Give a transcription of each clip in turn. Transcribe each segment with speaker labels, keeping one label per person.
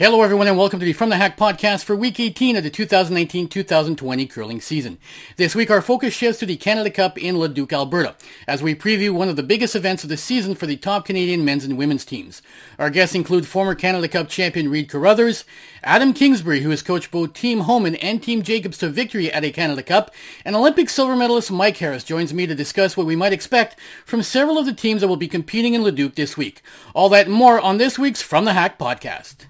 Speaker 1: Hello, everyone, and welcome to the From the Hack podcast for Week 18 of the 2019-2020 curling season. This week, our focus shifts to the Canada Cup in Leduc, Alberta, as we preview one of the biggest events of the season for the top Canadian men's and women's teams. Our guests include former Canada Cup champion Reid Carruthers, Adam Kingsbury, who has coached both Team Homan and Team Jacobs to victory at a Canada Cup, and Olympic silver medalist Mike Harris joins me to discuss what we might expect from several of the teams that will be competing in Leduc this week. All that more on this week's From the Hack podcast.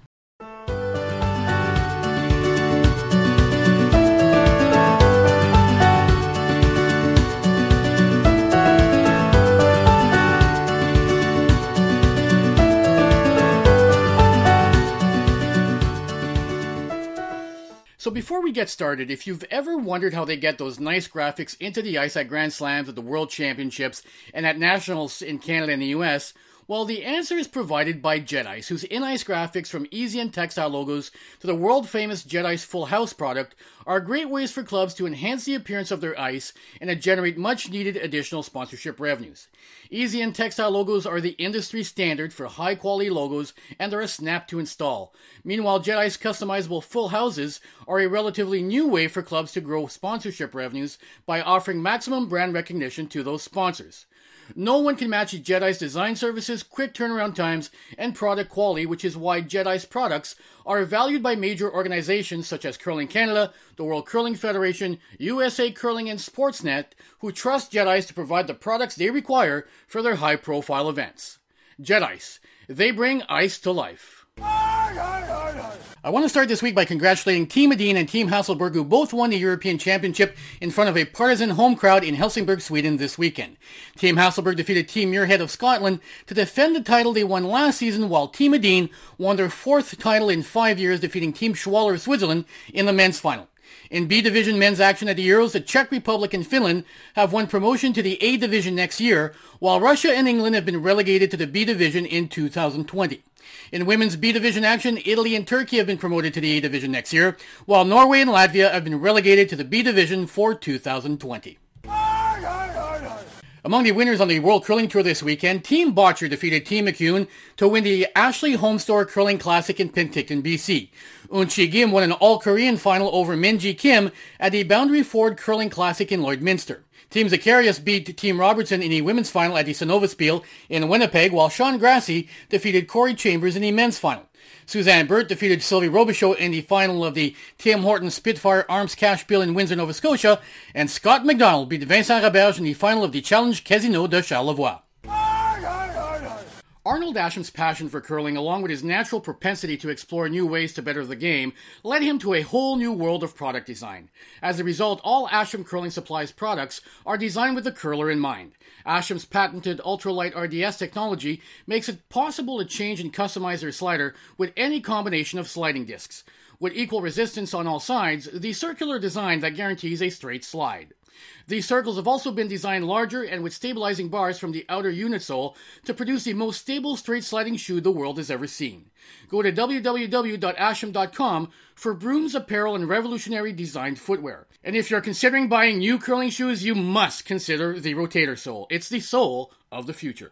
Speaker 1: So before we get started, if you've ever wondered how they get those nice graphics into the ice at Grand Slams, at the World Championships, and at Nationals in Canada and the US, well, the answer is provided by Jet Ice, whose in-ice graphics from easy and textile logos to the world-famous Jet Ice Full House product are great ways for clubs to enhance the appearance of their ice and to generate much-needed additional sponsorship revenues. Easy and textile logos are the industry standard for high-quality logos and are a snap to install. Meanwhile, Jet Ice customizable full houses are a relatively new way for clubs to grow sponsorship revenues by offering maximum brand recognition to those sponsors. No one can match Jet Ice design services, quick turnaround times, and product quality, which is why Jet Ice products are valued by major organizations such as Curling Canada, the World Curling Federation, USA Curling, and Sportsnet, who trust Jet Ice to provide the products they require for their high profile events. Jet Ice, they bring ice to life. I want to start this week by congratulating Team Edin and Team Hasselborg, who both won the European Championship in front of a partisan home crowd in Helsingborg, Sweden this weekend. Team Hasselborg defeated Team Muirhead of Scotland to defend the title they won last season, while Team Edin won their fourth title in five years, defeating Team Schwaller of Switzerland in the men's final. In B Division men's action at the Euros, the Czech Republic and Finland have won promotion to the A Division next year, while Russia and England have been relegated to the B Division in 2020. In women's B division action, Italy and Turkey have been promoted to the A division next year, while Norway and Latvia have been relegated to the B division for 2020. Among the winners on the World Curling Tour this weekend, Team Bottcher defeated Team McEwen to win the Ashley Homestore Curling Classic in Penticton, BC. Unchi Kim won an all-Korean final over Minji Kim at the Boundary Ford Curling Classic in Lloydminster. Team Zacharias beat Team Robertson in the women's final at the Sonova Spiel in Winnipeg, while Sean Grassie defeated Corey Chambers in the men's final. Suzanne Burt defeated Sylvie Robichaud in the final of the Tim Horton Spitfire Arms Cash Spiel in Windsor, Nova Scotia, and Scott McDonald beat Vincent Roberge in the final of the Challenge Casino de Charlevoix. Arnold Asham's passion for curling, along with his natural propensity to explore new ways to better the game, led him to a whole new world of product design. As a result, all Asham Curling Supplies products are designed with the curler in mind. Asham's patented ultralight RDS technology makes it possible to change and customize their slider with any combination of sliding discs. With equal resistance on all sides, the circular design that guarantees a straight slide. These circles have also been designed larger and with stabilizing bars from the outer unit sole to produce the most stable straight sliding shoe the world has ever seen. Go to www.asham.com for brooms, apparel, and revolutionary designed footwear. And if you're considering buying new curling shoes, you must consider the rotator sole. It's the sole of the future.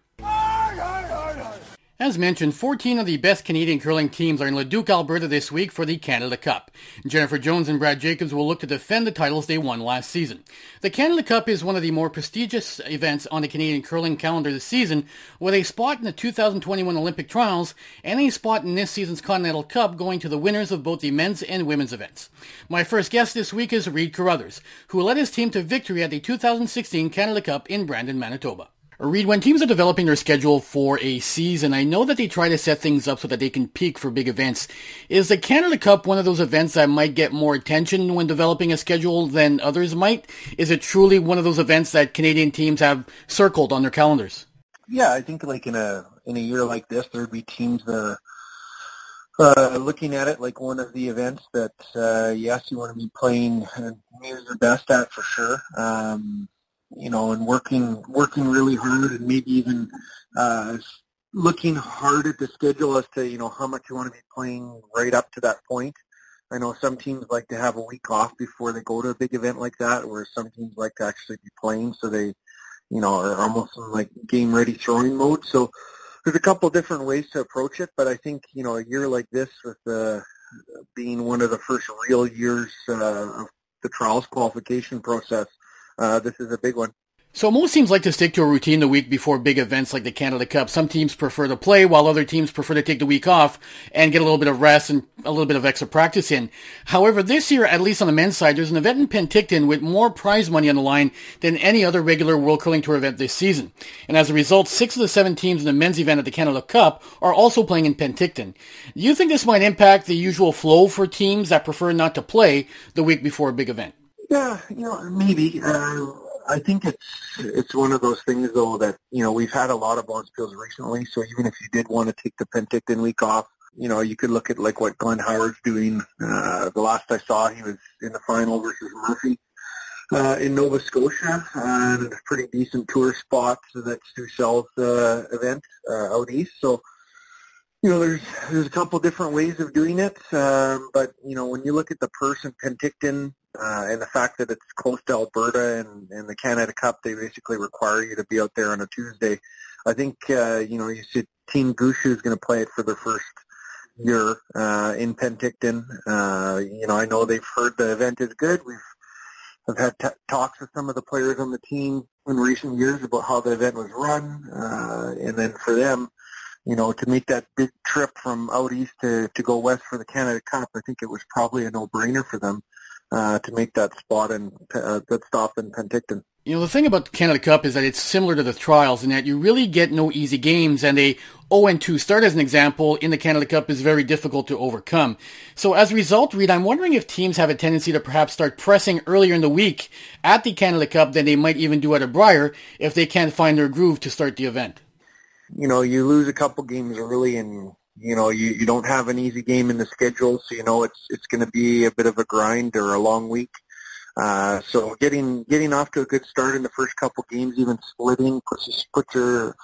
Speaker 1: As mentioned, 14 of the best Canadian curling teams are in Leduc, Alberta this week for the Canada Cup. Jennifer Jones and Brad Jacobs will look to defend the titles they won last season. The Canada Cup is one of the more prestigious events on the Canadian curling calendar this season, with a spot in the 2021 Olympic trials and a spot in this season's Continental Cup going to the winners of both the men's and women's events. My first guest this week is Reid Carruthers, who led his team to victory at the 2016 Canada Cup in Brandon, Manitoba. Reid, when teams are developing their schedule for a season, I know that they try to set things up so that they can peak for big events. Is the Canada Cup one of those events that might get more attention when developing a schedule than others might? Is it truly one of those events that Canadian teams have circled on their calendars?
Speaker 2: Yeah, I think like in a in a year like this, there'd be teams that are uh, looking at it like one of the events that uh, yes, you want to be playing and use your best at for sure. Um, you know, and working working really hard and maybe even uh, looking hard at the schedule as to you know how much you want to be playing right up to that point. I know some teams like to have a week off before they go to a big event like that, where some teams like to actually be playing, so they, you know, are almost in like game ready throwing mode. So there's a couple different ways to approach it, but I think you know a year like this with the being one of the first real years uh, of the trials qualification process, uh, this is a big one.
Speaker 1: So most teams like to stick to a routine the week before big events like the Canada Cup. Some teams prefer to play while other teams prefer to take the week off and get a little bit of rest and a little bit of extra practice in. However, this year, at least on the men's side, there's an event in Penticton with more prize money on the line than any other regular World Curling Tour event this season. And as a result, six of the seven teams in the men's event at the Canada Cup are also playing in Penticton. Do you think this might impact the usual flow for teams that prefer not to play the week before a big event?
Speaker 2: Yeah, you know, maybe. Uh I think it's it's one of those things though that you know we've had a lot of bonspiels recently. So even if you did want to take the Penticton week off, you know you could look at like what Glenn Howard's doing. Uh, the last I saw, he was in the final versus Murphy uh, in Nova Scotia, and a pretty decent tour spot. So that's Stu Sells uh, event uh, out east. So you know, there's there's a couple different ways of doing it, um, but you know, when you look at the purse in Penticton uh, and the fact that it's close to Alberta and, and the Canada Cup, they basically require you to be out there on a Tuesday. I think uh, you know, you see Team Gushue is going to play it for their first year uh, in Penticton. Uh, you know, I know they've heard the event is good. We've I've had t- talks with some of the players on the team in recent years about how the event was run, uh, and then for them you know, to make that big trip from out east to, to go west for the Canada Cup, I think it was probably a no-brainer for them uh, to make that spot and uh, that stop in Penticton.
Speaker 1: You know, the thing about the Canada Cup is that it's similar to the trials in that you really get no easy games and a 0-2 start as an example in the Canada Cup is very difficult to overcome. So as a result, Reid, I'm wondering if teams have a tendency to perhaps start pressing earlier in the week at the Canada Cup than they might even do at a Brier if they can't find their groove to start the event
Speaker 2: you know, you lose a couple games early and, you know, you, you don't have an easy game in the schedule, so you know it's it's going to be a bit of a grind or a long week. Uh, so getting getting off to a good start in the first couple games, even splitting, puts put your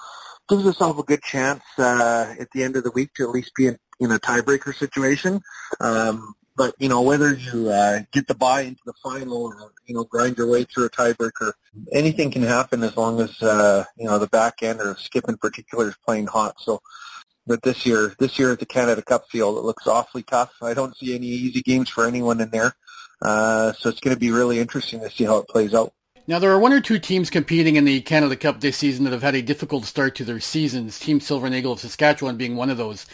Speaker 2: gives yourself a good chance uh, at the end of the week to at least be in, in a tiebreaker situation. Um, but you know whether you uh, get the buy into the final or you know grind your way through a tiebreaker, anything can happen as long as uh, you know the back end or Skip in particular is playing hot. So, but this year, this year at the Canada Cup field, it looks awfully tough. I don't see any easy games for anyone in there. Uh, so it's going to be really interesting to see how it plays out.
Speaker 1: Now, there are one or two teams competing in the Canada Cup this season that have had a difficult start to their seasons, Team Silvernagle of Saskatchewan being one of those.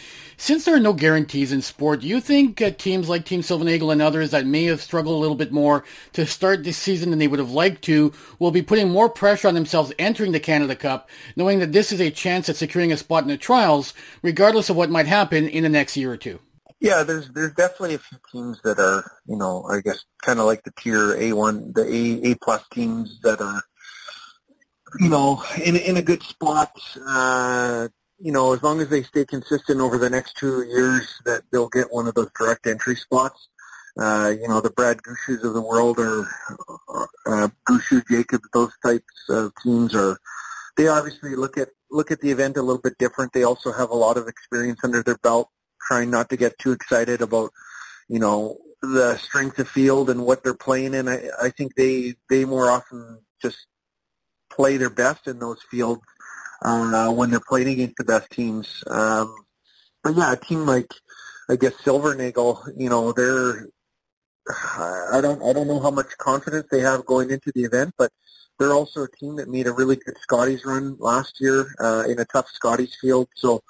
Speaker 1: Since there are no guarantees in sport, do you think uh, teams like Team Silvernagle and others that may have struggled a little bit more to start this season than they would have liked to will be putting more pressure on themselves entering the Canada Cup, knowing that this is a chance at securing a spot in the trials, regardless of what might happen in the next year or two?
Speaker 2: Yeah, there's there's definitely a few teams that are, you know, I guess kind of like the tier A1, the A A plus teams that are, you know, in in a good spot. Uh, you know, as long as they stay consistent over the next two years, that they'll get one of those direct entry spots. Uh, you know, the Brad Gushues of the world or uh, Gushue, Jacobs, those types of teams are. They obviously look at look at the event a little bit different. They also have a lot of experience under their belt trying not to get too excited about, you know, the strength of field and what they're playing in. I, I think they they more often just play their best in those fields uh, when they're playing against the best teams. Um, but yeah, a team like I guess Silvernagle, you know, they're I don't I don't know how much confidence they have going into the event, but they're also a team that made a really good Scotties run last year uh, in a tough Scotties field. So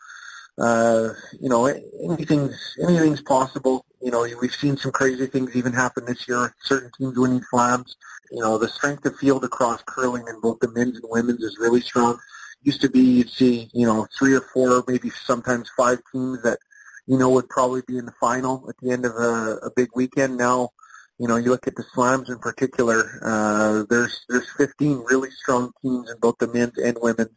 Speaker 2: uh, you know, anything's anything's possible. You know, we've seen some crazy things even happen this year. Certain teams winning slams. You know, the strength of field across curling in both the men's and women's is really strong. Used to be you'd see, you know, three or four, maybe sometimes five teams that, you know, would probably be in the final at the end of a, a big weekend. Now, you know, you look at the slams in particular, uh, there's, there's 15 really strong teams in both the men's and women's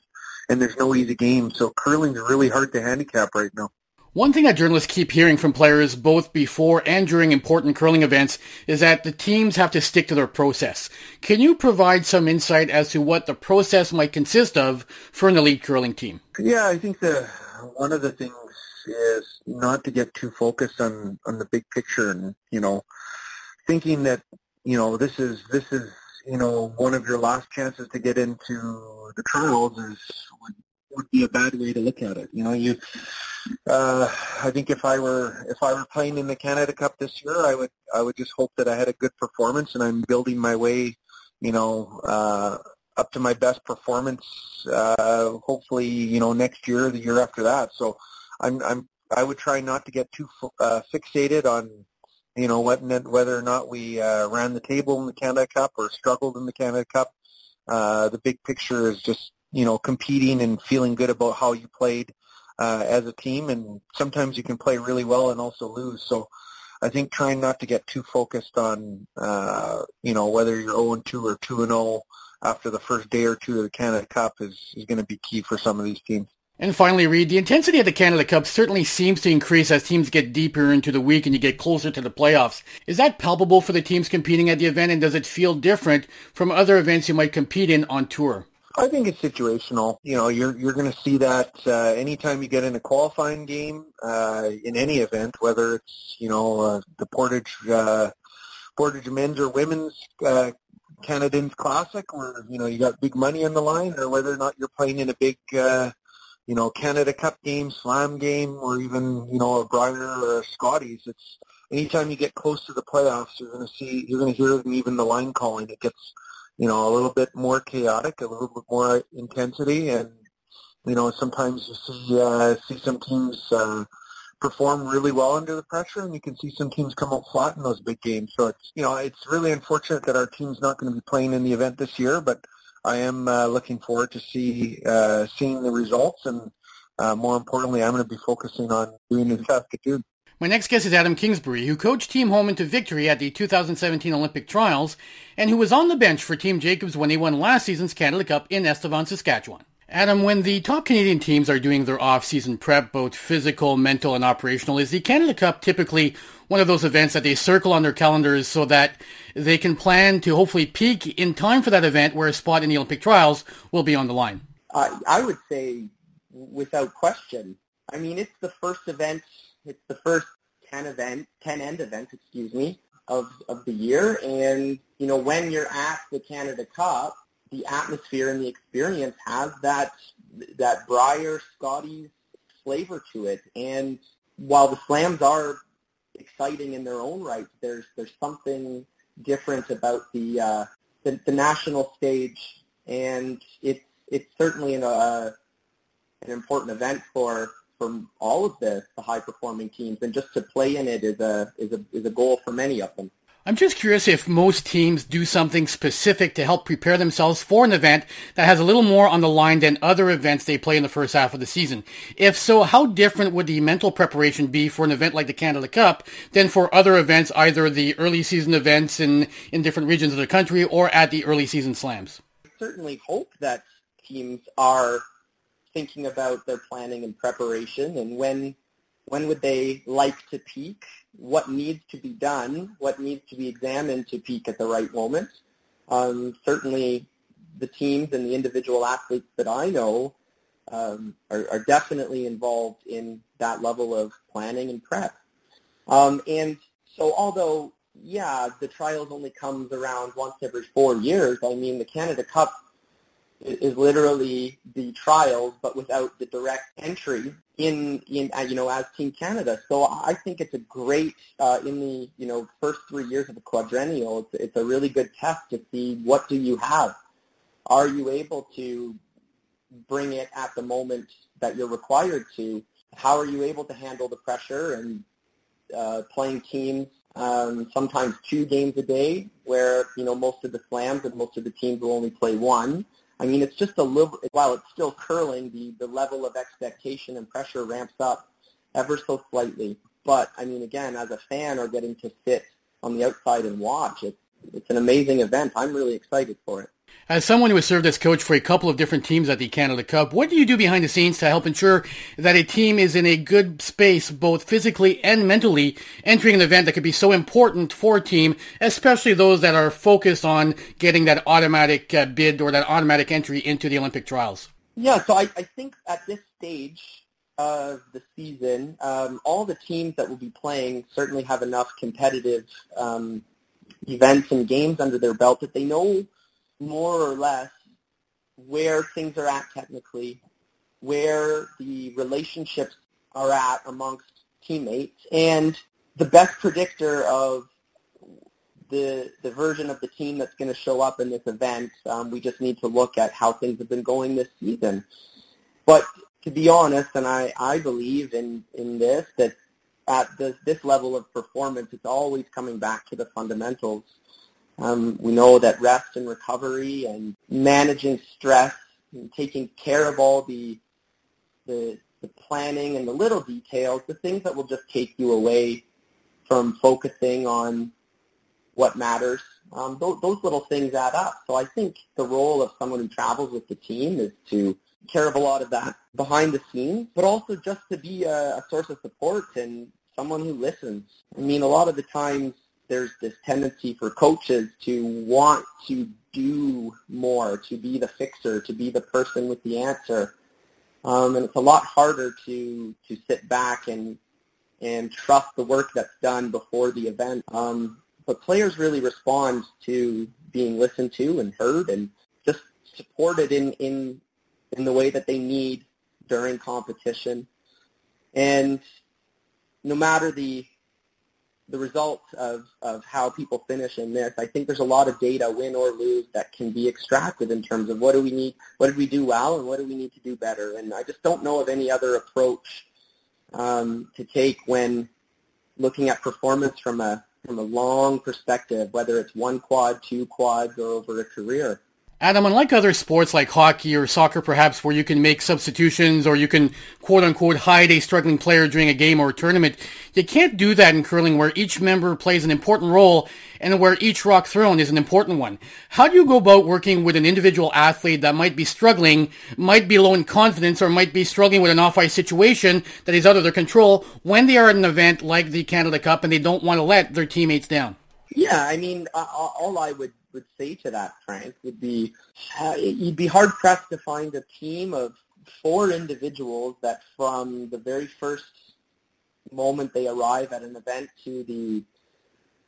Speaker 2: and there's no easy game. So curling's really hard to handicap right now.
Speaker 1: One thing that journalists keep hearing from players both before and during important curling events is that the teams have to stick to their process. Can you provide some insight as to what the process might consist of for an elite curling team?
Speaker 2: Yeah, I think the one of the things is not to get too focused on on the big picture and you know thinking that you know this is this is you know, one of your last chances to get into the trials is would be a bad way to look at it. You know, you. Uh, I think if I were if I were playing in the Canada Cup this year, I would I would just hope that I had a good performance, and I'm building my way. You know, uh, up to my best performance. Uh, hopefully, you know, next year, the year after that. So, I'm I'm I would try not to get too uh, fixated on you know what, whether or not we uh, ran the table in the Canada Cup or struggled in the Canada Cup. Uh, the big picture is just you know competing and feeling good about how you played uh, as a team, and sometimes you can play really well and also lose. So I think trying not to get too focused on uh, you know whether you're 0 2 or 2 0 after the first day or two of the Canada Cup is, is going to be key for some of these teams.
Speaker 1: And finally, Reid, the intensity of the Canada Cup certainly seems to increase as teams get deeper into the week and you get closer to the playoffs. Is that palpable for the teams competing at the event, and does it feel different from other events you might compete in on tour?
Speaker 2: I think it's situational. You know, you're you're going to see that uh, anytime you get in a qualifying game uh, in any event, whether it's you know uh, the Portage uh, Portage men's or women's uh, Canad Inns Classic, where you know you got big money on the line, or whether or not you're playing in a big uh, you know, Canada Cup game, Slam game, or even, you know, a Brier or a Scotties. It's anytime you get close to the playoffs, you're going to see, you're going to hear even the line calling. It gets, you know, a little bit more chaotic, a little bit more intensity, and you know, sometimes you see uh, see some teams uh, perform really well under the pressure, and you can see some teams come out flat in those big games. So it's, you know, it's really unfortunate that our team's not going to be playing in the event this year, but I am uh, looking forward to see uh, seeing the results, and uh, more importantly, I'm going to be focusing on doing the Saskatoon.
Speaker 1: My next guest is Adam Kingsbury, who coached Team Homan to victory at the 2017 Olympic trials, and who was on the bench for Team Jacobs when they won last season's Canada Cup in Estevan, Saskatchewan. Adam, when the top Canadian teams are doing their off-season prep, both physical, mental, and operational, is the Canada Cup typically one of those events that they circle on their calendars so that they can plan to hopefully peak in time for that event where a spot in the Olympic trials will be on the line?
Speaker 3: I would say without question. I mean, it's the first event, it's the first 10 event, 10 end event, excuse me, of, of the year. And, you know, when you're at the Canada Cup, the atmosphere and the experience has that, that Brier, Scotties flavor to it. And while the slams are exciting in their own right. There's there's something different about the uh, the, the national stage, and it's it's certainly an, uh, an important event for for all of the, the high performing teams, and just to play in it is a is a is a goal for many of them.
Speaker 1: I'm just curious if most teams do something specific to help prepare themselves for an event that has a little more on the line than other events they play in the first half of the season. If so, how different would the mental preparation be for an event like the Canada Cup than for other events, either the early season events in, in different regions of the country or at the early season slams?
Speaker 3: I certainly hope that teams are thinking about their planning and preparation and when when would they like to peak what needs to be done, what needs to be examined to peak at the right moment. Um, certainly, the teams and the individual athletes that I know um, are, are, definitely involved in that level of planning and prep. Um, and so, although yeah, the trials only comes around once every four years. I mean, the Canada Cup is literally the trials, but without the direct entry in, in uh, you know, as Team Canada. So I think it's a great, uh, in the, you know, first three years of the quadrennial, it's, it's a really good test to see what do you have. Are you able to bring it at the moment that you're required to? How are you able to handle the pressure and uh, playing teams um, sometimes two games a day where, you know, most of the slams and most of the teams will only play one. I mean, it's just a little, while it's still curling, the, the level of expectation and pressure ramps up ever so slightly. But, I mean, again, as a fan or getting to sit on the outside and watch, it's, it's an amazing event. I'm really excited for it.
Speaker 1: As someone who has served as coach for a couple of different teams at the Canada Cup, what do you do behind the scenes to help ensure that a team is in a good space, both physically and mentally, entering an event that could be so important for a team, especially those that are focused on getting that automatic uh, bid or that automatic entry into the Olympic trials?
Speaker 3: Yeah, so I, I think at this stage of the season, um, all the teams that will be playing certainly have enough competitive um, events and games under their belt that they know more or less where things are at technically, where the relationships are at amongst teammates. And the best predictor of the the version of the team that's going to show up in this event, um, we just need to look at how things have been going this season. But to be honest, and I, I believe in, in this, that at this, this level of performance, it's always coming back to the fundamentals. Um, we know that rest and recovery and managing stress and taking care of all the, the, the planning and the little details, the things that will just take you away from focusing on what matters. Um, those, those little things add up. So I think the role of someone who travels with the team is to care of a lot of that behind the scenes, but also just to be a, a source of support and someone who listens. I mean, a lot of the times there's this tendency for coaches to want to do more, to be the fixer, to be the person with the answer. Um, and it's a lot harder to, to sit back and, and trust the work that's done before the event. Um, but players really respond to being listened to and heard and just supported in, in in the way that they need during competition. And no matter the the results of, of how people finish in this, I think there's a lot of data, win or lose, that can be extracted in terms of what do we need, what did we do well, and what do we need to do better. And I just don't know of any other approach um, to take when looking at performance from a from a long perspective, whether it's one quad, two quads, or over a career.
Speaker 1: Adam, unlike other sports like hockey or soccer perhaps where you can make substitutions or you can quote unquote hide a struggling player during a game or a tournament, you can't do that in curling where each member plays an important role and where each rock thrown is an important one. How do you go about working with an individual athlete that might be struggling, might be low in confidence, or might be struggling with an off-ice situation that is out of their control when they are at an event like the Canada Cup and they don't want to let their teammates down?
Speaker 3: Yeah, I mean, all I would would say to that, Frank, would be uh, you'd be hard pressed to find a team of four individuals that from the very first moment they arrive at an event to the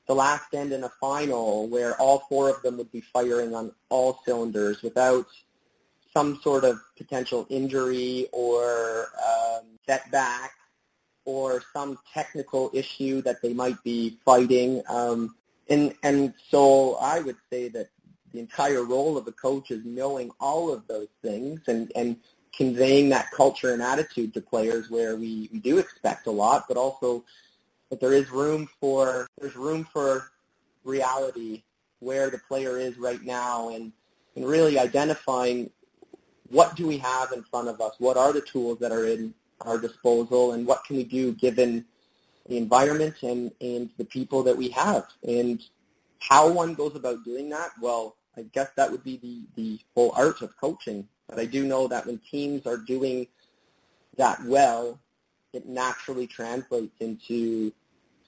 Speaker 3: the last end in a final where all four of them would be firing on all cylinders without some sort of potential injury or um, setback or some technical issue that they might be fighting. Um, and and so I would say that the entire role of a coach is knowing all of those things and and conveying that culture and attitude to players where we, we do expect a lot, but also that there is room for there's room for reality where the player is right now and, and really identifying what do we have in front of us, what are the tools that are in our disposal, and what can we do given the environment and, and the people that we have. And how one goes about doing that, well, I guess that would be the, the whole art of coaching. But I do know that when teams are doing that well, it naturally translates into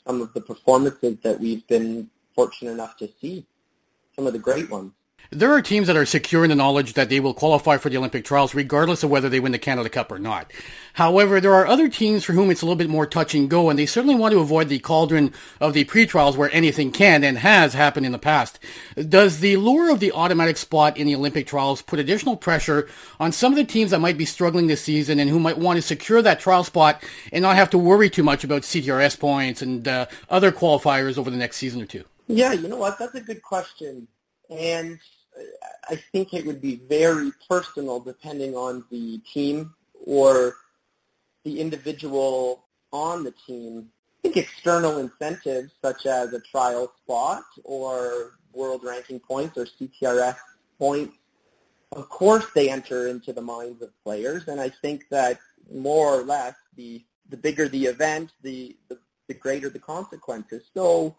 Speaker 3: some of the performances that we've been fortunate enough to see, some of the great ones.
Speaker 1: There are teams that are secure in the knowledge that they will qualify for the Olympic trials regardless of whether they win the Canada Cup or not. However, there are other teams for whom it's a little bit more touch and go, and they certainly want to avoid the cauldron of the pre-trials where anything can and has happened in the past. Does the lure of the automatic spot in the Olympic trials put additional pressure on some of the teams that might be struggling this season and who might want to secure that trial spot and not have to worry too much about CTRS points and uh, other qualifiers over the next season or two?
Speaker 3: Yeah, you know what? That's a good question. And uh, I think it would be very personal depending on the team or the individual on the team. I think external incentives such as a trial spot or world ranking points or CTRS points, of course they enter into the minds of players. And I think that more or less the, the bigger the event, the, the, the greater the consequences. So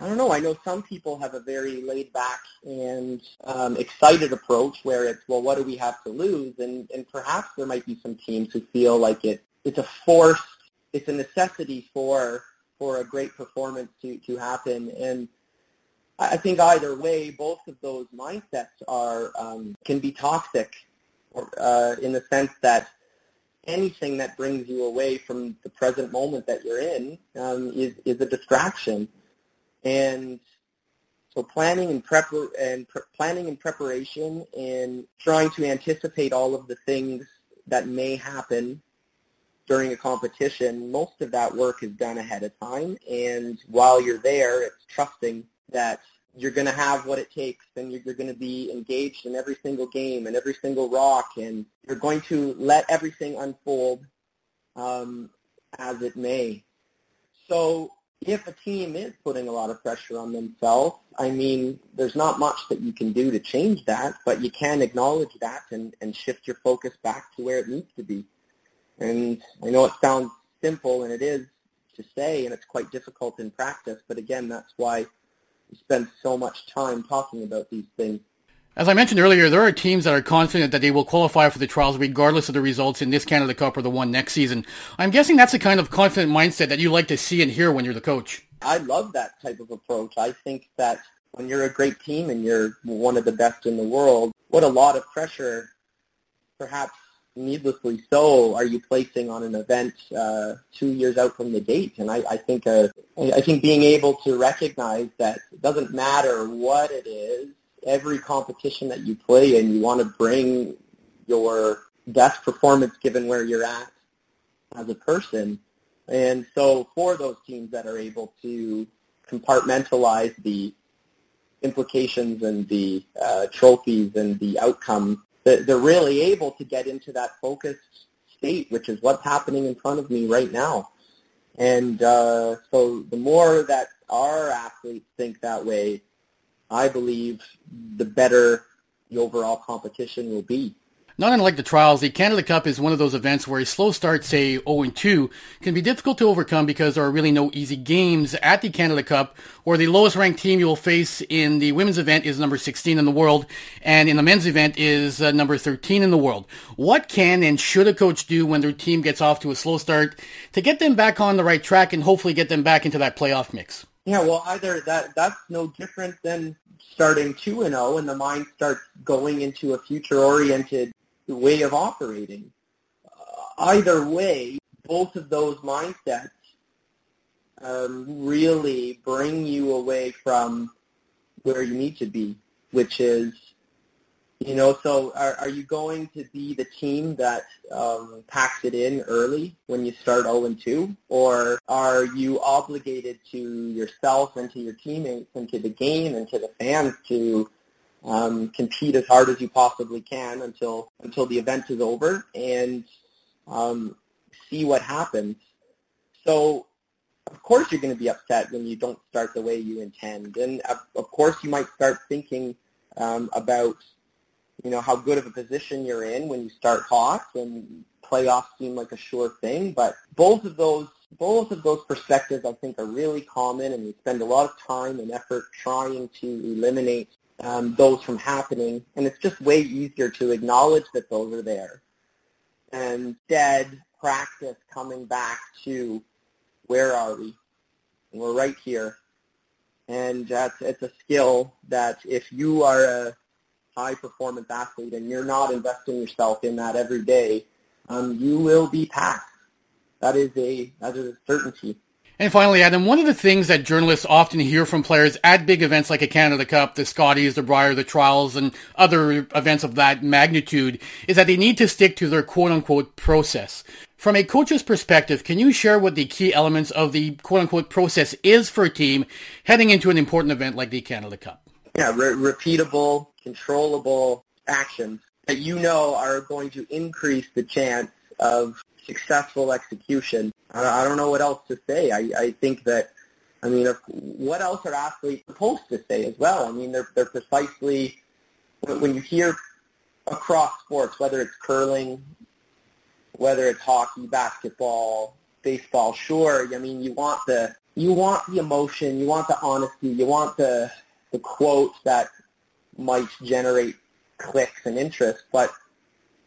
Speaker 3: I don't know. I know some people have a very laid back and um, excited approach where it's, well, what do we have to lose? And, and perhaps there might be some teams who feel like it, it's a force, it's a necessity for, for a great performance to, to happen. And I think either way, both of those mindsets are, um, can be toxic or, uh, in the sense that anything that brings you away from the present moment that you're in um, is, is a distraction. And so planning and prep and planning and preparation and trying to anticipate all of the things that may happen during a competition, most of that work is done ahead of time. And while you're there, it's trusting that you're going to have what it takes and you're, you're going to be engaged in every single game and every single rock and you're going to let everything unfold um, as it may. So if a team is putting a lot of pressure on themselves, I mean, there's not much that you can do to change that, but you can acknowledge that and, and shift your focus back to where it needs to be. And I know it sounds simple, and it is to say, and it's quite difficult in practice, but again, that's why we spend so much time talking about these things.
Speaker 1: As I mentioned earlier, there are teams that are confident that they will qualify for the trials regardless of the results in this Canada Cup or the one next season. I'm guessing that's the kind of confident mindset that you like to see and hear when you're the coach.
Speaker 3: I love that type of approach. I think that when you're a great team and you're one of the best in the world, what a lot of pressure, perhaps needlessly so, are you placing on an event uh, two years out from the date? And I, I think uh, I think being able to recognize that it doesn't matter what it is, every competition that you play in, you want to bring your best performance given where you're at as a person. And so for those teams that are able to compartmentalize the implications and the uh, trophies and the outcomes they're really able to get into that focused state, which is what's happening in front of me right now. And uh, so the more that our athletes think that way, I believe the better the overall competition will be.
Speaker 1: Not unlike the trials, the Canada Cup is one of those events where a slow start, say 0-2, can be difficult to overcome because there are really no easy games at the Canada Cup, or the lowest ranked team you will face in the women's event is number 16 in the world, and in the men's event is uh, number 13 in the world. What can and should a coach do when their team gets off to a slow start to get them back on the right track and hopefully get them back into that playoff mix?
Speaker 3: Yeah, well, either that that's no different than starting 2 and 0 and the mind starts going into a future oriented way of operating. Uh, either way, both of those mindsets um, really bring you away from where you need to be, which is, you know, so are, are you going to be the team that um, packs it in early when you start 0-2? Or are you obligated to yourself and to your teammates and to the game and to the fans to um, compete as hard as you possibly can until until the event is over and um, see what happens. So, of course, you're going to be upset when you don't start the way you intend, and of, of course, you might start thinking um, about you know how good of a position you're in when you start hot and playoffs seem like a sure thing. But both of those both of those perspectives, I think, are really common, and we spend a lot of time and effort trying to eliminate um, those from happening. And it's just way easier to acknowledge that those are there and instead practice coming back to where are we? And we're right here. And that's, it's a skill that if you are a high performance athlete and you're not investing yourself in that every day, um, you will be passed. That is a that is a certainty.
Speaker 1: And finally, Adam, one of the things that journalists often hear from players at big events like a Canada Cup, the Scotties, the Brier, the Trials, and other events of that magnitude is that they need to stick to their quote-unquote process. From a coach's perspective, can you share what the key elements of the quote-unquote process is for a team heading into an important event like the Canada Cup?
Speaker 3: Yeah, re- repeatable, controllable actions that you know are going to increase the chance of successful execution. I, don't know what else to say. I, I think that, I mean, if, what else are athletes supposed to say as well? I mean, they're, they're precisely, when you hear across sports, whether it's curling, whether it's hockey, basketball, baseball, sure, I mean, you want the, you want the emotion, you want the honesty, you want the, the quotes that might generate clicks and interest, but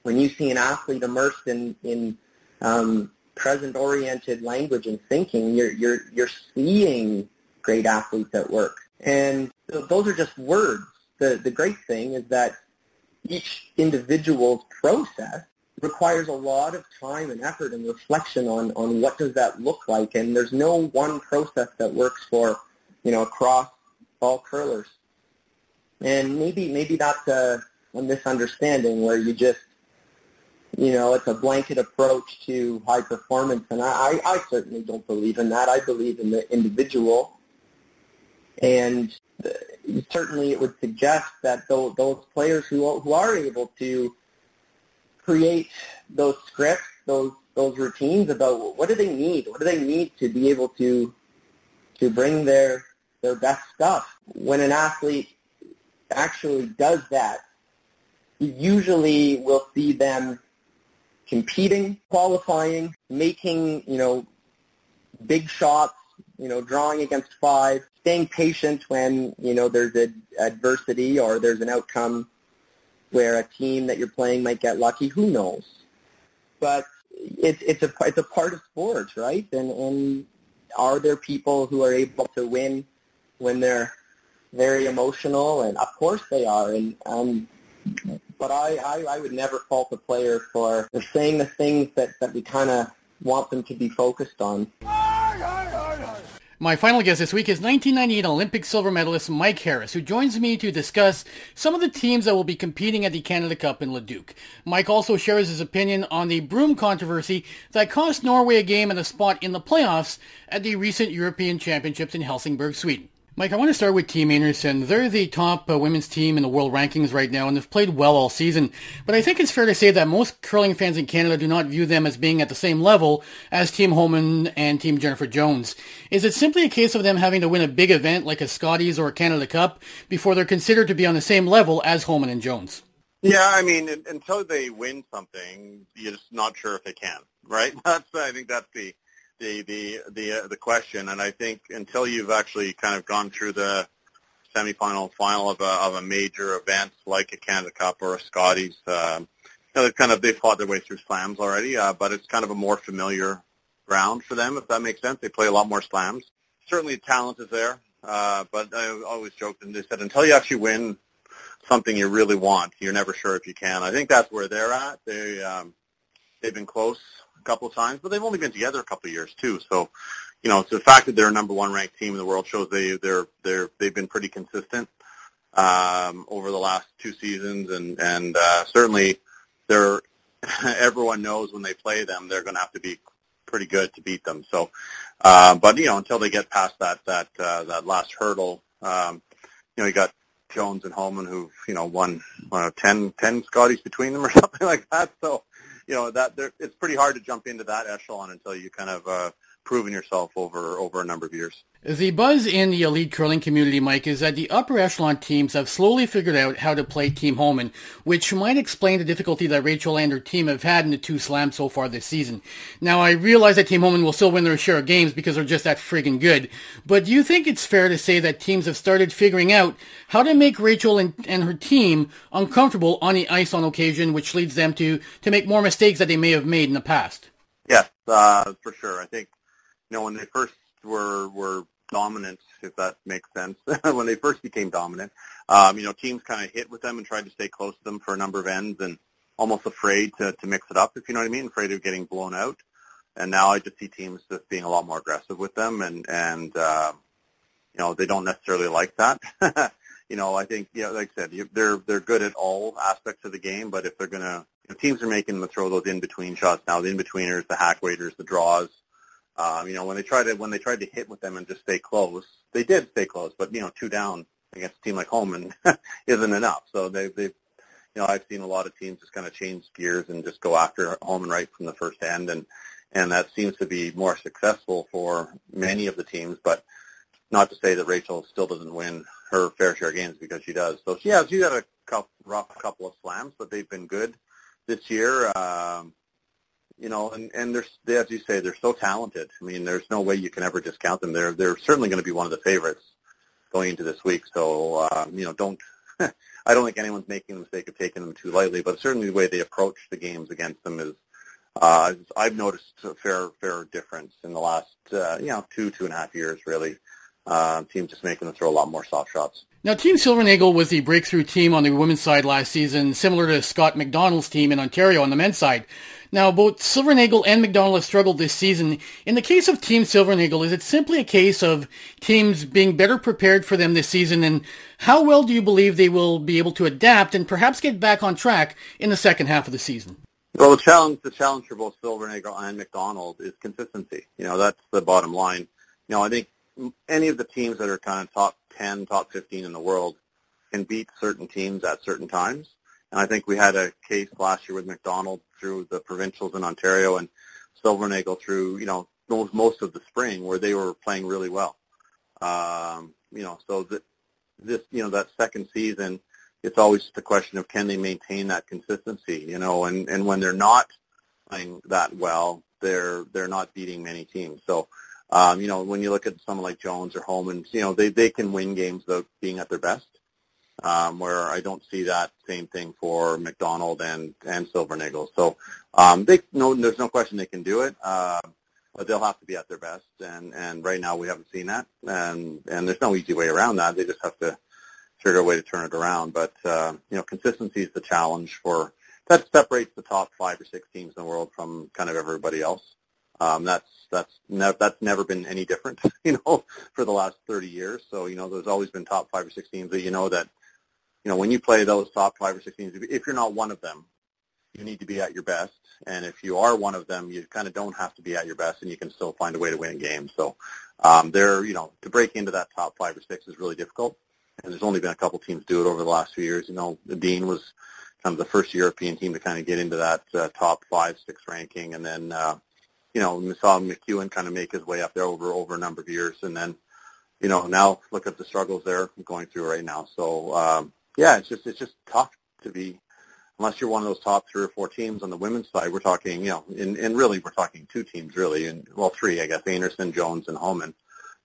Speaker 3: when you see an athlete immersed in, in um, present-oriented language and thinking, you're, you're, you're seeing great athletes at work. And those are just words. The, the great thing is that each individual's process requires a lot of time and effort and reflection on, on what does that look like. And there's no one process that works for, you know, across all curlers. And maybe, maybe that's a, a misunderstanding where you just you know, it's a blanket approach to high performance, and I, I certainly don't believe in that. I believe in the individual, and uh, certainly it would suggest that those, those players who who are able to create those scripts, those those routines about what do they need, what do they need to be able to to bring their their best stuff. When an athlete actually does that, you usually will see them competing, qualifying, making, you know, big shots, you know, drawing against five, staying patient when, you know, there's a, adversity or there's an outcome where a team that you're playing might get lucky. Who knows? But it's it's a it's a part of sports, right? And and are there people who are able to win when they're very emotional? And of course they are. And um, but I, I, I would never fault a player for, saying the things that, that we kind of want them to be focused on.
Speaker 1: My final guest this week is 1998 Olympic silver medalist Mike Harris, who joins me to discuss some of the teams that will be competing at the Canada Cup in Leduc. Mike also shares his opinion on the broom controversy that cost Norway a game and a spot in the playoffs at the recent European Championships in Helsingborg, Sweden. Mike, I want to start with Team Einarson. They're the top uh, women's team in the world rankings right now, and they've played well all season. But I think it's fair to say that most curling fans in Canada do not view them as being at the same level as Team Homan and Team Jennifer Jones. Is it simply a case of them having to win a big event like a Scotties or a Canada Cup before they're considered to be on the same level as Homan and Jones?
Speaker 4: Yeah, I mean, until they win something, you're just not sure if they can, right? That's I think that's the the the the uh, the question, and I think until you've actually kind of gone through the semifinal, final of a of a major event like a Canada Cup or a Scotties, um, you know, they've kind of they've fought their way through slams already, uh, but it's kind of a more familiar ground for them, if that makes sense. They play a lot more slams. Certainly, talent is there, uh, but I always joked and they said until you actually win something you really want, you're never sure if you can. I think that's where they're at. They um, they've been close a couple of times, but they've only been together a couple of years too. So, you know, so the fact that they're a number one ranked team in the world shows they they're they're they've been pretty consistent um, over the last two seasons, and and uh, certainly they're everyone knows when they play them they're going to have to be pretty good to beat them. So, uh, but you know, until they get past that that uh, that last hurdle, um, you know, you got Jones and Homan who've you know won uh, 10, 10 Scotties between them or something like that. So you know that there it's pretty hard to jump into that echelon until you kind of uh, proven yourself over over a number of years.
Speaker 1: The buzz in the elite curling community, Mike, is that the upper echelon teams have slowly figured out how to play Team Homan, which might explain the difficulty that Rachel and her team have had in the two slams so far this season. Now, I realize that Team Homan will still win their share of games because they're just that friggin' good, but do you think it's fair to say that teams have started figuring out how to make Rachel and, and her team uncomfortable on the ice on occasion, which leads them to, to make more mistakes that they may have made in the past?
Speaker 4: Yes, uh, for sure. I think know, when they first were were dominant, if that makes sense, when they first became dominant, um, you know, teams kind of hit with them and tried to stay close to them for a number of ends and almost afraid to, to mix it up, if you know what I mean, afraid of getting blown out. And now I just see teams just being a lot more aggressive with them and, and, uh, you know, they don't necessarily like that. you know, I think, know, like I said, they're, they're good at all aspects of the game, but if they're to, you teams are making them throw those in-between shots now, the in-betweeners, the hack waiters, the draws, um, you know, when they tried to when they tried to hit with them and just stay close, they did stay close, but you know, two down against a team like Homan isn't enough. So they they you know, I've seen a lot of teams just kind of change gears and just go after Homan right from the first end and and that seems to be more successful for many of the teams, but not to say that Rachel still doesn't win her fair share of games because she does. So she got a couple, rough couple of slams, but they've been good this year. Um, you know, and and they're as you say, they're so talented. I mean, there's no way you can ever discount them. They're they're certainly going to be one of the favorites going into this week. So um, you know, don't. I don't think anyone's making the mistake of taking them too lightly, but certainly the way they approach the games against them is. Uh, I've noticed a fair fair difference in the last uh, you know two two and a half years really. Uh, teams just making them throw a lot more soft shots.
Speaker 1: Now, Team Silvernagle was the breakthrough team on the women's side last season, similar to Scott McDonald's team in Ontario on the men's side. Now, both Silvernagle and McDonald have struggled this season. In the case of Team Silvernagle, is it simply a case of teams being better prepared for them this season? And how well do you believe they will be able to adapt and perhaps get back on track in the second half of the season?
Speaker 4: Well, the challenge, the challenge for both Silvernagle and McDonald is consistency. You know, that's the bottom line. You know, I think any of the teams that are kind of top 10, top 15 in the world can beat certain teams at certain times. And I think we had a case last year with McDonald through the provincials in Ontario and Silvernagle through, you know, most of the spring where they were playing really well. Um, you know, so that this, you know, that second season, it's always a question of can they maintain that consistency, you know, and, and when they're not playing that well, they're, they're not beating many teams. So, um, you know, when you look at someone like Jones or Homan, you know, they, they can win games without being at their best. Um, where I don't see that same thing for McDonald and, and Silvernagle. So, um, they, no, there's no question they can do it. Uh, but they'll have to be at their best. And, and right now we haven't seen that. And, and there's no easy way around that. They just have to figure a way to turn it around. But, uh, you know, consistency is the challenge for, that separates the top five or six teams in the world from kind of everybody else. Um, that's that's ne- that's never been any different, you know, for the last 30 years. So you know, there's always been top five or six teams that you know that, you know, when you play those top five or six teams, if you're not one of them, you need to be at your best. And if you are one of them, you kind of don't have to be at your best, and you can still find a way to win a game. So um, there, you know, to break into that top five or six is really difficult. And there's only been a couple teams do it over the last few years. You know, Edin was kind of the first European team to kind of get into that uh, top five, six ranking, and then uh, you know, we saw McEwen kind of make his way up there over over a number of years, and then, you know, now look at the struggles they're going through right now. So um, yeah, it's just it's just tough to be unless you're one of those top three or four teams on the women's side. We're talking, you know, and, and really we're talking two teams really, and well, three I guess, Einarson, Jones, and Homan.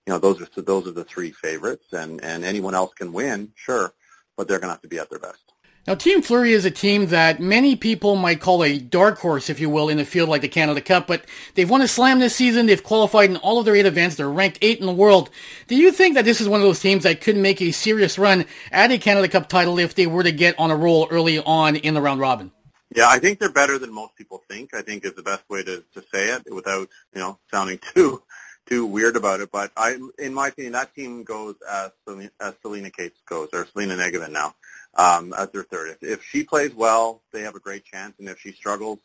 Speaker 4: You know, those are those are the three favorites, and and anyone else can win, sure, but they're going to have to be at their best.
Speaker 1: Now, Team Fleury is a team that many people might call a dark horse, if you will, in a field like the Canada Cup, but they've won a slam this season. They've qualified in all of their eight events. They're ranked eight in the world. Do you think that this is one of those teams that could make a serious run at a Canada Cup title if they were to get on a roll early on in the round robin?
Speaker 4: Yeah, I think they're better than most people think. I think is the best way to, to say it without, you know, sounding too too weird about it. But I, in my opinion, that team goes as as Selena Kaatz goes, or Selena Njegovan now um, as their third. If, if she plays well, they have a great chance, and if she struggles,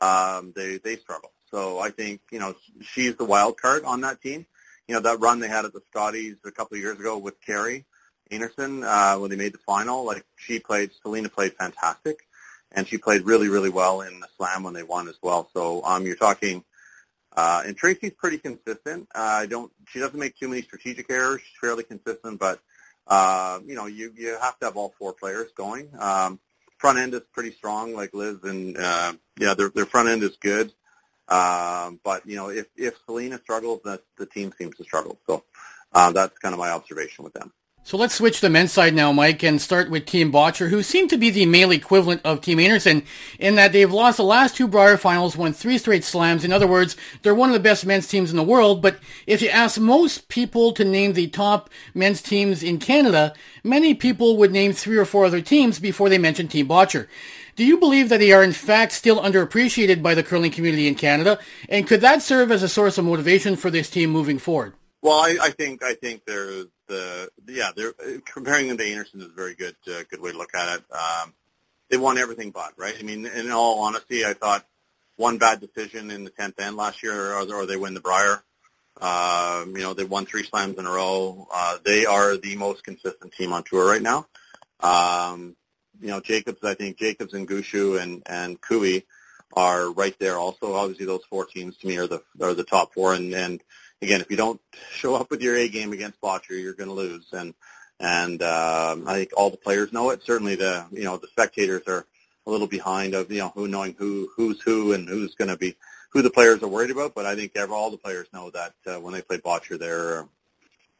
Speaker 4: um, they they struggle. So I think you know she's the wild card on that team. You know that run they had at the Scotties a couple of years ago with Kerri Einarson uh, when they made the final. Like she played, Selena played fantastic, and she played really really well in the Slam when they won as well. So um, you're talking. Uh, and Tracy's pretty consistent. Uh, I don't. She doesn't make too many strategic errors. She's fairly consistent, but uh, you know, you, you have to have all four players going. Um, front end is pretty strong, like Liz, and uh, yeah, their their front end is good. Um, but you know, if if Selena struggles, the the team seems to struggle. So uh, that's kind of my observation with them.
Speaker 1: So let's switch to the men's side now, Mike, and start with Team Bottcher, who seem to be the male equivalent of Team Einarson in that they've lost the last two Brier finals, won three straight slams. In other words, they're one of the best men's teams in the world. But if you ask most people to name the top men's teams in Canada, many people would name three or four other teams before they mention Team Bottcher. Do you believe that they are in fact still underappreciated by the curling community in Canada? And could that serve as a source of motivation for this team moving forward?
Speaker 4: Well, I, I think I think there's the yeah, they're comparing them to Einarson is a very good uh, good way to look at it. Um, they won everything but right. I mean, in all honesty, I thought one bad decision in the tenth end last year, or, or they win the Brier. Um, you know, they won three slams in a row. Uh, they are the most consistent team on tour right now. Um, you know, Jacobs, I think Jacobs and Gushue and and Koe are right there. Also, obviously, those four teams to me are the are the top four, and and again, if you don't show up with your A game against Bottcher, you're going to lose. And and um, I think all the players know it. Certainly, the you know the spectators are a little behind of you know who knowing who who's who and who's going to be who the players are worried about. But I think all the players know that uh, when they play Bottcher, they're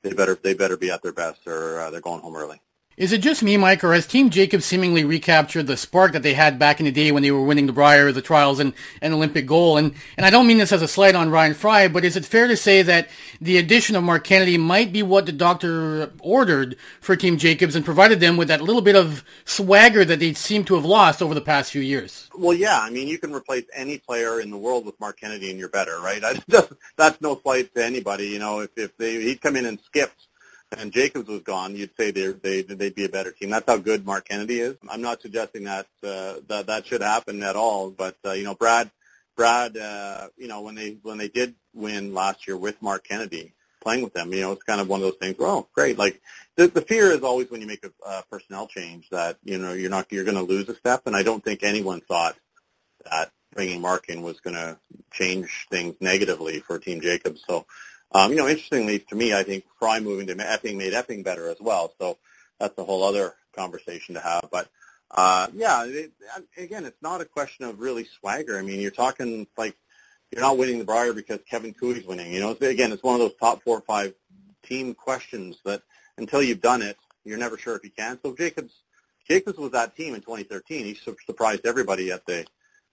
Speaker 4: they better they better be at their best or uh, they're going home early.
Speaker 1: Is it just me, Mike, or has Team Jacob seemingly recaptured the spark that they had back in the day when they were winning the Brier, the trials, and, and Olympic gold? And, and I don't mean this as a slight on Ryan Fry, but is it fair to say that the addition of Mark Kennedy might be what the doctor ordered for Team Jacobs and provided them with that little bit of swagger that they seem to have lost over the past few years?
Speaker 4: Well, yeah. I mean, you can replace any player in the world with Mark Kennedy and you're better, right? That's, that's no slight to anybody. You know, if, if they, he'd come in and skipped and Jacobs was gone, you'd say they they they'd be a better team. That's how good Mark Kennedy is. I'm not suggesting that uh, that that should happen at all, but uh, you know, Brad Brad, uh, you know, when they when they did win last year with Mark Kennedy playing with them, you know, it's kind of one of those things. Well, great. Like the the fear is always when you make a uh, personnel change that you know you're not you're going to lose a step, and I don't think anyone thought that bringing Mark in was going to change things negatively for Team Jacobs. So um, you know, interestingly to me, I think Fry moving to Epping made Epping better as well. So that's a whole other conversation to have. But uh, yeah, it, again, it's not a question of really swagger. I mean, you're talking like you're not winning the Brier because Kevin Koe's winning. You know, again, it's one of those top four or five team questions that until you've done it, you're never sure if you can. So Jacobs, Jacobs was that team in 2013. He surprised everybody at the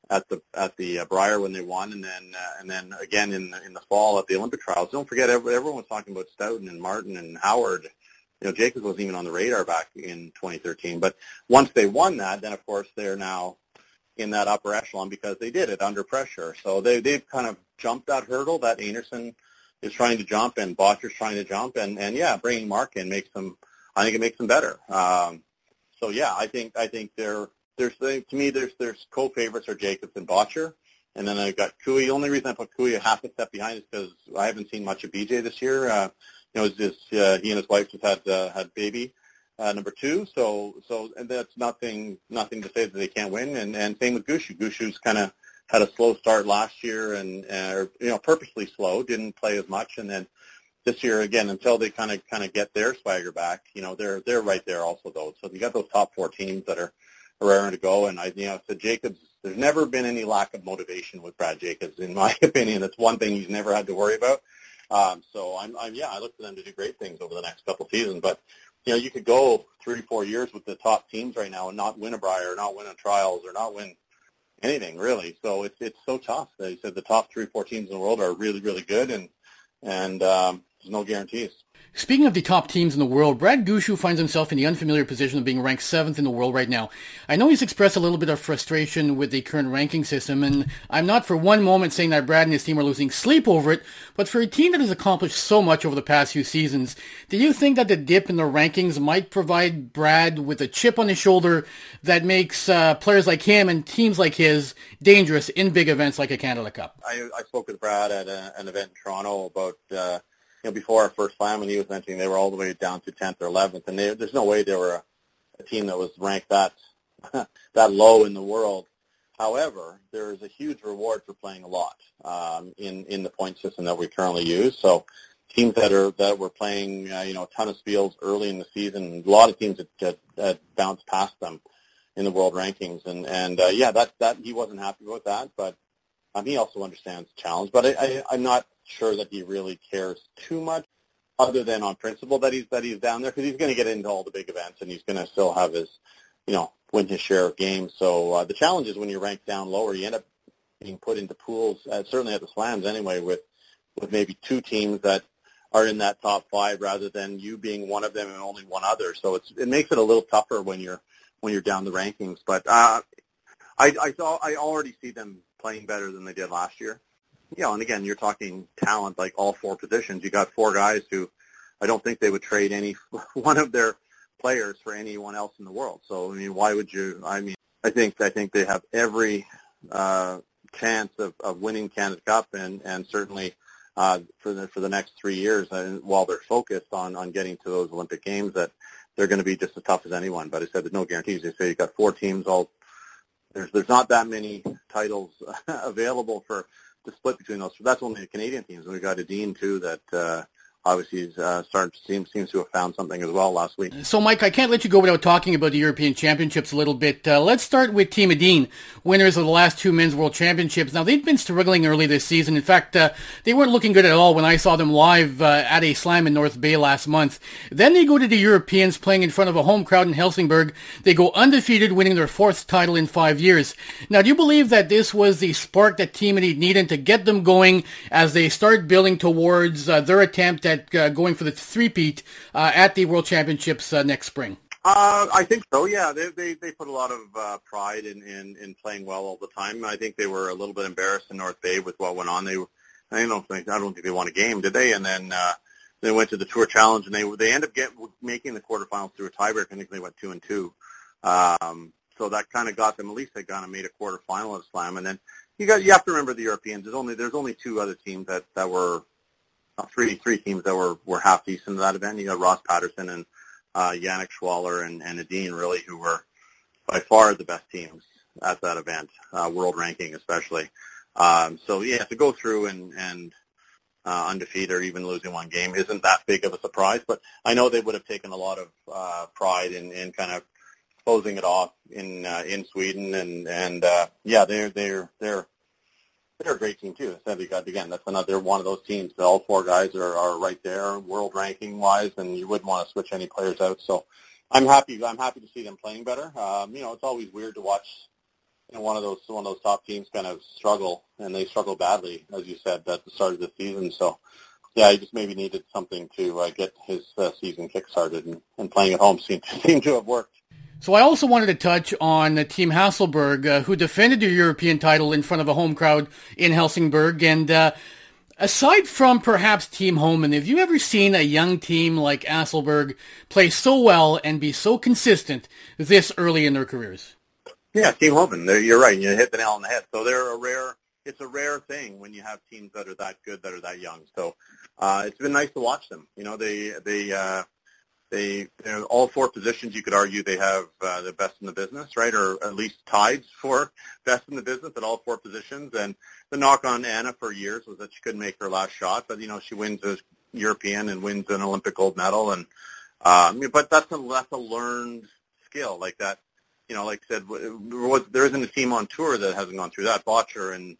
Speaker 4: at the at the uh, Brier when they won, and then uh, and then again in in the fall at the Olympic trials. Don't forget, everyone was talking about Stoughton and Martin and Howard. You know, Jacobs wasn't even on the radar back in 2013. But once they won that, then of course they're now in that upper echelon because they did it under pressure. So they they've kind of jumped that hurdle that Einarson is trying to jump and Bottcher's trying to jump, and and yeah, bringing Mark in makes them. I think it makes them better. Um, so yeah, I think I think they're there's to me there's there's co-favorites are Jacobs and Bottcher, and then I've got Koe. The only reason I put Koe a half a step behind is because I haven't seen much of BJ this year. Uh, you know, just uh, he and his wife just had uh, had baby uh, number two, so so and that's nothing nothing to say that they can't win. And and same with Gushue. Gushue's kind of had a slow start last year, and uh, you know purposely slow, didn't play as much, and then this year again until they kind of kind of get their swagger back. You know, they're they're right there also though. So you got those top four teams that are raring to go. And I, you know, said Jacobs, there's never been any lack of motivation with Brad Jacobs, in my opinion. It's one thing he's never had to worry about. Um, so I'm, I'm, yeah, I look for them to do great things over the next couple seasons. But you know, you could go three, four years with the top teams right now and not win a Brier, or not win a trials, or not win anything really. So it's it's so tough. They said the top three, four teams in the world are really, really good, and and um, there's no guarantees.
Speaker 1: Speaking of the top teams in the world, Brad Gushue finds himself in the unfamiliar position of being ranked seventh in the world right now. I know he's expressed a little bit of frustration with the current ranking system, and I'm not for one moment saying that Brad and his team are losing sleep over it, but for a team that has accomplished so much over the past few seasons, do you think that the dip in the rankings might provide Brad with a chip on his shoulder that makes uh, players like him and teams like his dangerous in big events like a Canada Cup?
Speaker 4: I, I spoke with Brad at a, an event in Toronto about... Uh, you know, before our first and he was mentioning they were all the way down to 10th or 11th, and they, there's no way they were a, a team that was ranked that that low in the world. However, there is a huge reward for playing a lot um, in in the point system that we currently use. So teams that are that were playing, uh, you know, a ton of spiels early in the season, a lot of teams that, that, that bounced past them in the world rankings, and and uh, yeah, that that he wasn't happy with that, but um, he also understands the challenge. But I, I, I'm not sure that he really cares too much, other than on principle that he's that he's down there because he's going to get into all the big events and he's going to still have his, you know, win his share of games. So uh, the challenge is when you rank down lower, you end up being put into pools, uh, certainly at the slams anyway, with with maybe two teams that are in that top five rather than you being one of them and only one other. So it's it makes it a little tougher when you're when you're down the rankings. But uh, I I saw I already see them playing better than they did last year you know, and again, you're talking talent like all four positions. You got four guys who I don't think they would trade any one of their players for anyone else in the world. So I mean, why would you? I mean, I think I think they have every uh, chance of, of winning Canada Cup, and and certainly uh, for the for the next three years, and while they're focused on on getting to those Olympic Games, that they're going to be just as tough as anyone. But I said there's no guarantees. They say you got four teams all. There's there's not that many titles available for the split between those. So That's only the Canadian teams. And we got Edin too that uh, obviously he's uh, starting to seem, seems to have found something as well last week.
Speaker 1: So, Mike, I can't let you go without talking about the European Championships a little bit. Uh, let's start with Team Edin, winners of the last two men's World Championships. Now, they've been struggling early this season. In fact, uh, they weren't looking good at all when I saw them live uh, at a slam in North Bay last month. Then they go to the Europeans playing in front of a home crowd in Helsingborg. They go undefeated, winning their fourth title in five years. Now, do you believe that this was the spark that Team Edin needed to get them going as they start building towards uh, their attempt at uh, going for the three-peat uh, at the World Championships uh, next spring?
Speaker 4: Uh, I think so. Yeah, they they, they put a lot of uh, pride in, in in playing well all the time. I think they were a little bit embarrassed in North Bay with what went on. They, I don't think I don't think they won a game, did they? And then uh, they went to the Tour Challenge, and they they end up get making the quarterfinals through a tiebreak. I think they went two and two. Um, so that kind of got them. At least they kind of made a quarterfinal of Slam, and then you got you have to remember the Europeans. There's only there's only two other teams that that were three three teams that were were half decent in that event. You got Ross Paterson and uh, Yannick Schwaller and and Nadine really, who were by far the best teams at that event, uh, world ranking especially. Um, so yeah, to go through and and uh, undefeated or even losing one game isn't that big of a surprise. But I know they would have taken a lot of uh, pride in, in kind of closing it off in uh, in Sweden, and and uh, yeah, they're they're they're they're a great team too. So again, that's another one of those teams. That all four guys are, are right there, world ranking wise, and you wouldn't want to switch any players out. So I'm happy. I'm happy to see them playing better. Um, you know, it's always weird to watch you know, one of those one of those top teams kind of struggle, and they struggle badly, as you said, at the start of the season. So, yeah, he just maybe needed something to uh, get his uh, season kick-started, and, and playing at home seemed seemed to have worked.
Speaker 1: So I also wanted to touch on Team Hasselborg, uh, who defended their European title in front of a home crowd in Helsingborg. And uh, aside from perhaps Team Homan, have you ever seen a young team like Hasselborg play so well and be so consistent this early in their careers?
Speaker 4: Yeah, Team Homan. You're right. You hit the nail on the head. So they're a rare. It's a rare thing when you have teams that are that good, that are that young. So uh, it's been nice to watch them. You know, they they uh, they all four positions. You could argue they have uh, the best in the business, right, or at least tied for best in the business at all four positions. And the knock on Anna for years was that she couldn't make her last shot, but you know she wins a European and wins an Olympic gold medal, and um, but that's a that's a learned skill like that you know, like I said, there, isn't a team on tour that hasn't gone through that. Bottcher and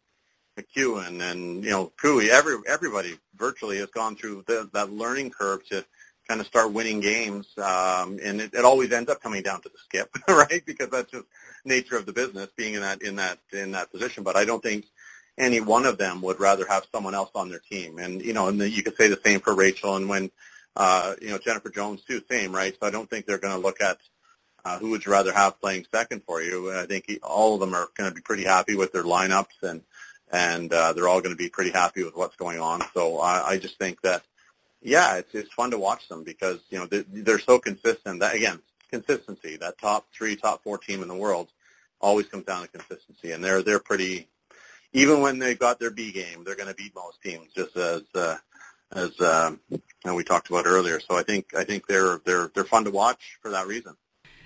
Speaker 4: McEwen and you know Koe, every everybody virtually has gone through the, that learning curve to kind of start winning games, um, and it, it always ends up coming down to the skip, right? Because that's just nature of the business, being in that in that in that position. But I don't think any one of them would rather have someone else on their team, and you know, and the, you could say the same for Rachel, and when uh, you know Jennifer Jones too, same, right? So I don't think they're going to look at uh, who would you rather have playing second for you? I think all of them are going to be pretty happy with their lineups, and and uh, they're all going to be pretty happy with what's going on. So I, I just think that, yeah, it's it's fun to watch them because you know they, they're so consistent. That again, consistency. That top three, top four team in the world always comes down to consistency, and they're they're pretty. Even when they've got their B game, they're going to beat most teams, just as uh, as uh, we talked about earlier. So I think I think they're they're they're fun to watch for that reason.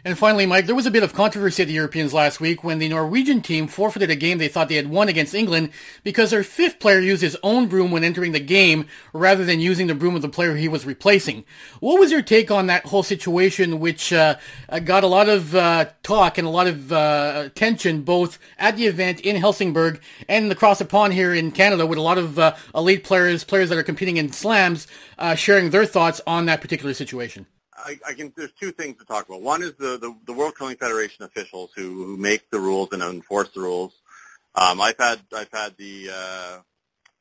Speaker 1: And finally, Mike, there was a bit of controversy at the Europeans last week when the Norwegian team forfeited a game they thought they had won against England because their fifth player used his own broom when entering the game rather than using the broom of the player he was replacing. What was your take on that whole situation, which uh, uh got a lot of uh, talk and a lot of uh, attention both at the event in Helsingborg and across the pond here in Canada with a lot of uh, elite players, players that are competing in slams, uh, sharing their thoughts on that particular situation?
Speaker 4: I, I can. There's two things to talk about. One is the, the, the World Curling Federation officials who, who make the rules and enforce the rules. Um, I've had I've had the uh,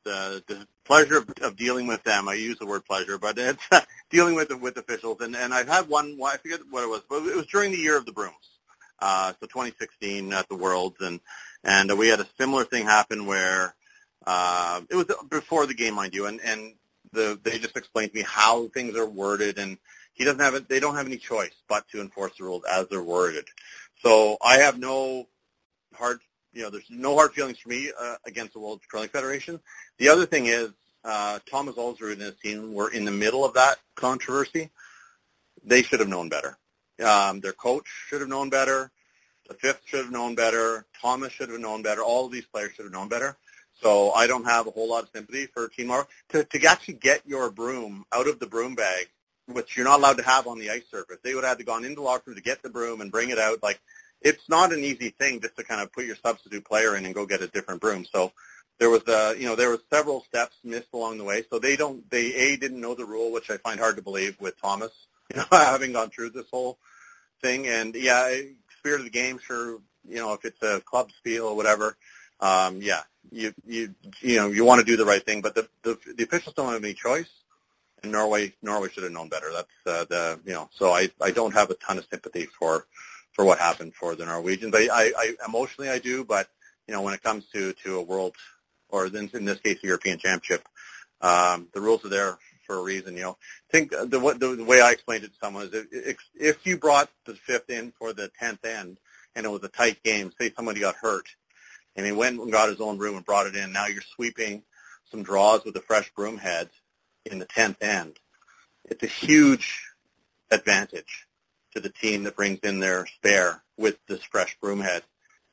Speaker 4: the, the pleasure of, of dealing with them. I use the word pleasure, but it's dealing with with officials. And, and I've had one. I forget what it was, but it was during the year of the brooms. Uh, so 2016 at the Worlds, and and we had a similar thing happen where uh, it was before the game, mind you, and and the they just explained to me how things are worded and he doesn't have it. They don't have any choice but to enforce the rules as they're worded. So I have no hard, you know, there's no hard feelings for me uh, against the World Curling Federation. The other thing is uh, Thomas Ulsrud and his team were in the middle of that controversy. They should have known better. Um, their coach should have known better. The fifth should have known better. Thomas should have known better. All of these players should have known better. So I don't have a whole lot of sympathy for Team Mark. To, to actually get your broom out of the broom bag which you're not allowed to have on the ice surface. They would have had to gone into the locker room to get the broom and bring it out. Like it's not an easy thing just to kind of put your substitute player in and go get a different broom. So there was uh you know there was several steps missed along the way. So they don't they a didn't know the rule, which I find hard to believe with Thomas, you know, having gone through this whole thing. And yeah, spirit of the game, sure, you know, if it's a club spiel or whatever, um, yeah, you you you know you want to do the right thing, but the the, the officials don't have any choice and Norway Norway should have known better. That's uh, the you know. So I I don't have a ton of sympathy for for what happened for the Norwegians. I, I, I emotionally I do, but you know when it comes to to a world or in, in this case a European Championship, um, the rules are there for a reason. You know, I think the, the, the way I explained it to someone is if, if you brought the fifth in for the tenth end and it was a tight game, say somebody got hurt, and he went and got his own broom and brought it in. Now you're sweeping some draws with a fresh broom head in the tenth end. It's a huge advantage to the team that brings in their spare with this fresh broom head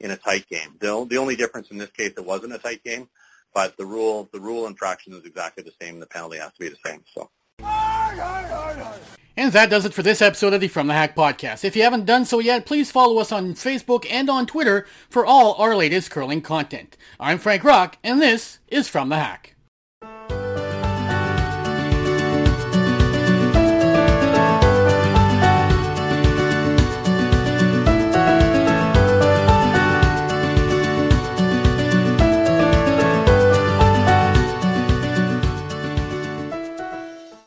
Speaker 4: in a tight game. The, the only difference in this case, it wasn't a tight game, but the rule the rule infraction is exactly the same. The penalty has to be the same. So.
Speaker 1: And that does it for this episode of the From the Hack podcast. If you haven't done so yet, please follow us on Facebook and on Twitter for all our latest curling content. I'm Frank Rock, and this is From the Hack.